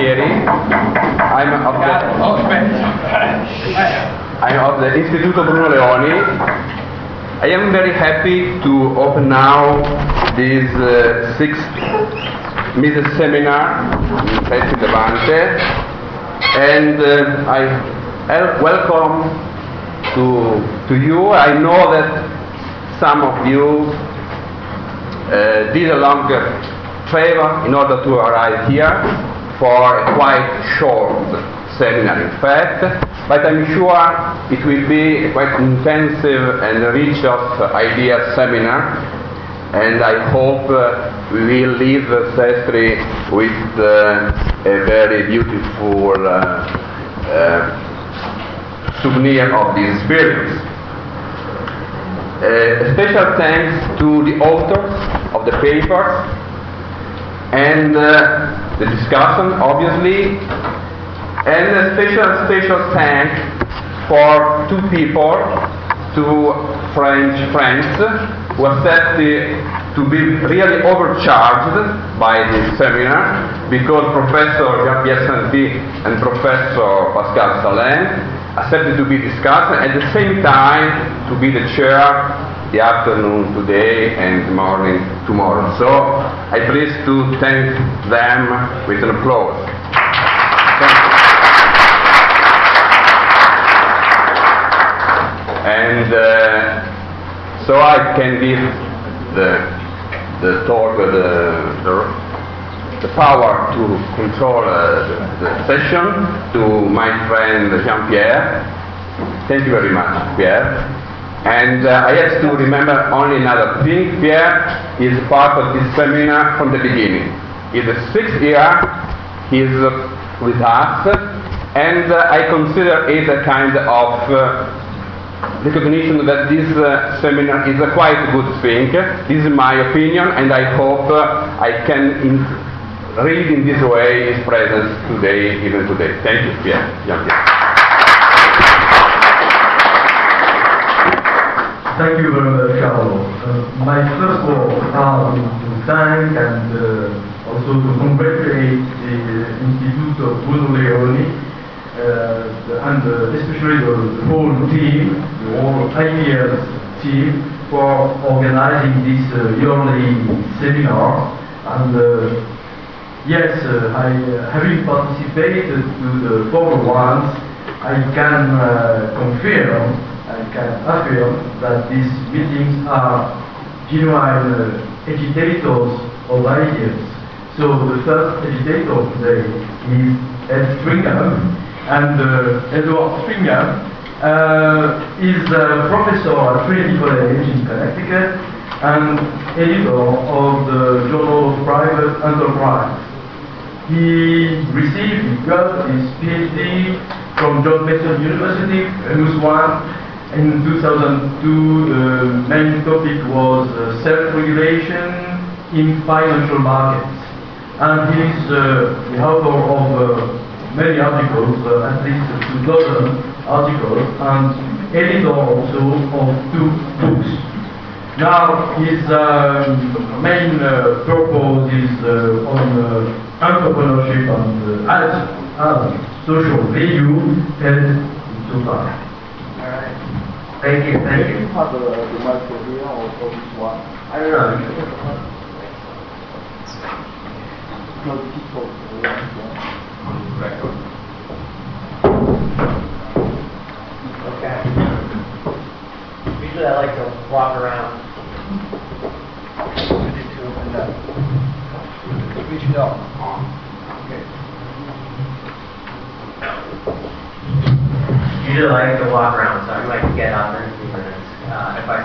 Pieri. I'm of the, I'm of the Istituto Bruno Leoni. I am very happy to open now this uh, sixth Mises seminar in Pezzi Levante and uh, I el- welcome to, to you. I know that some of you uh, did a long travel in order to arrive here for a quite short seminar, in fact, but I'm sure it will be a quite intensive and rich of ideas seminar, and I hope uh, we will leave Sestri with uh, a very beautiful uh, uh, souvenir of this experience. Uh, special thanks to the authors of the papers and uh, the discussion, obviously, and a special, special thank for two people, two French friends, who accepted to be really overcharged by this seminar because Professor Jean-Pierre Centi and Professor Pascal Salin accepted to be discussed at the same time to be the chair the afternoon today and morning tomorrow. So I please to thank them with an applause. And uh, so I can give the the talk, uh, the, the the power to control uh, the, the session to my friend Jean-Pierre. Thank you very much, Pierre. And uh, I have to remember only another thing. Pierre is part of this seminar from the beginning. In the sixth year, he is uh, with us, and uh, I consider it a kind of uh, recognition that this uh, seminar is a quite good thing. This is my opinion, and I hope uh, I can in read in this way his presence today, even today. Thank you, Pierre. Jean-Pierre. Thank you very much, Carlo. Uh, my first words are to thank and uh, also to congratulate the Institute of Bruno Leoni uh, and uh, especially the, whole team, the whole ideas team for organizing this uh, yearly seminar. And uh, yes, uh, I, uh, having participated to the former ones, I can uh, confirm, I can affirm that these meetings are genuine uh, agitators of ideas. So the first agitator today is Ed Stringham, and uh, Edward Stringham uh, is a professor at Trinity College in Connecticut and editor of the Journal of Private Enterprise. He received, he got his PhD from John Mason University, famous one. In 2002, the main topic was uh, self-regulation in financial markets. And he is uh, the author of uh, many articles, uh, at least two dozen articles, and editor also of two books. Now, his um, main uh, purpose is uh, on entrepreneurship and uh, social value and so far. Thank you, thank you. have the, the microphone here or, or this one? I don't know. No, this is for. Okay. Usually I like to walk around. Ready to open up. Which door? Okay. Usually I like to walk around, so I might get up in a few minutes. Uh, if I start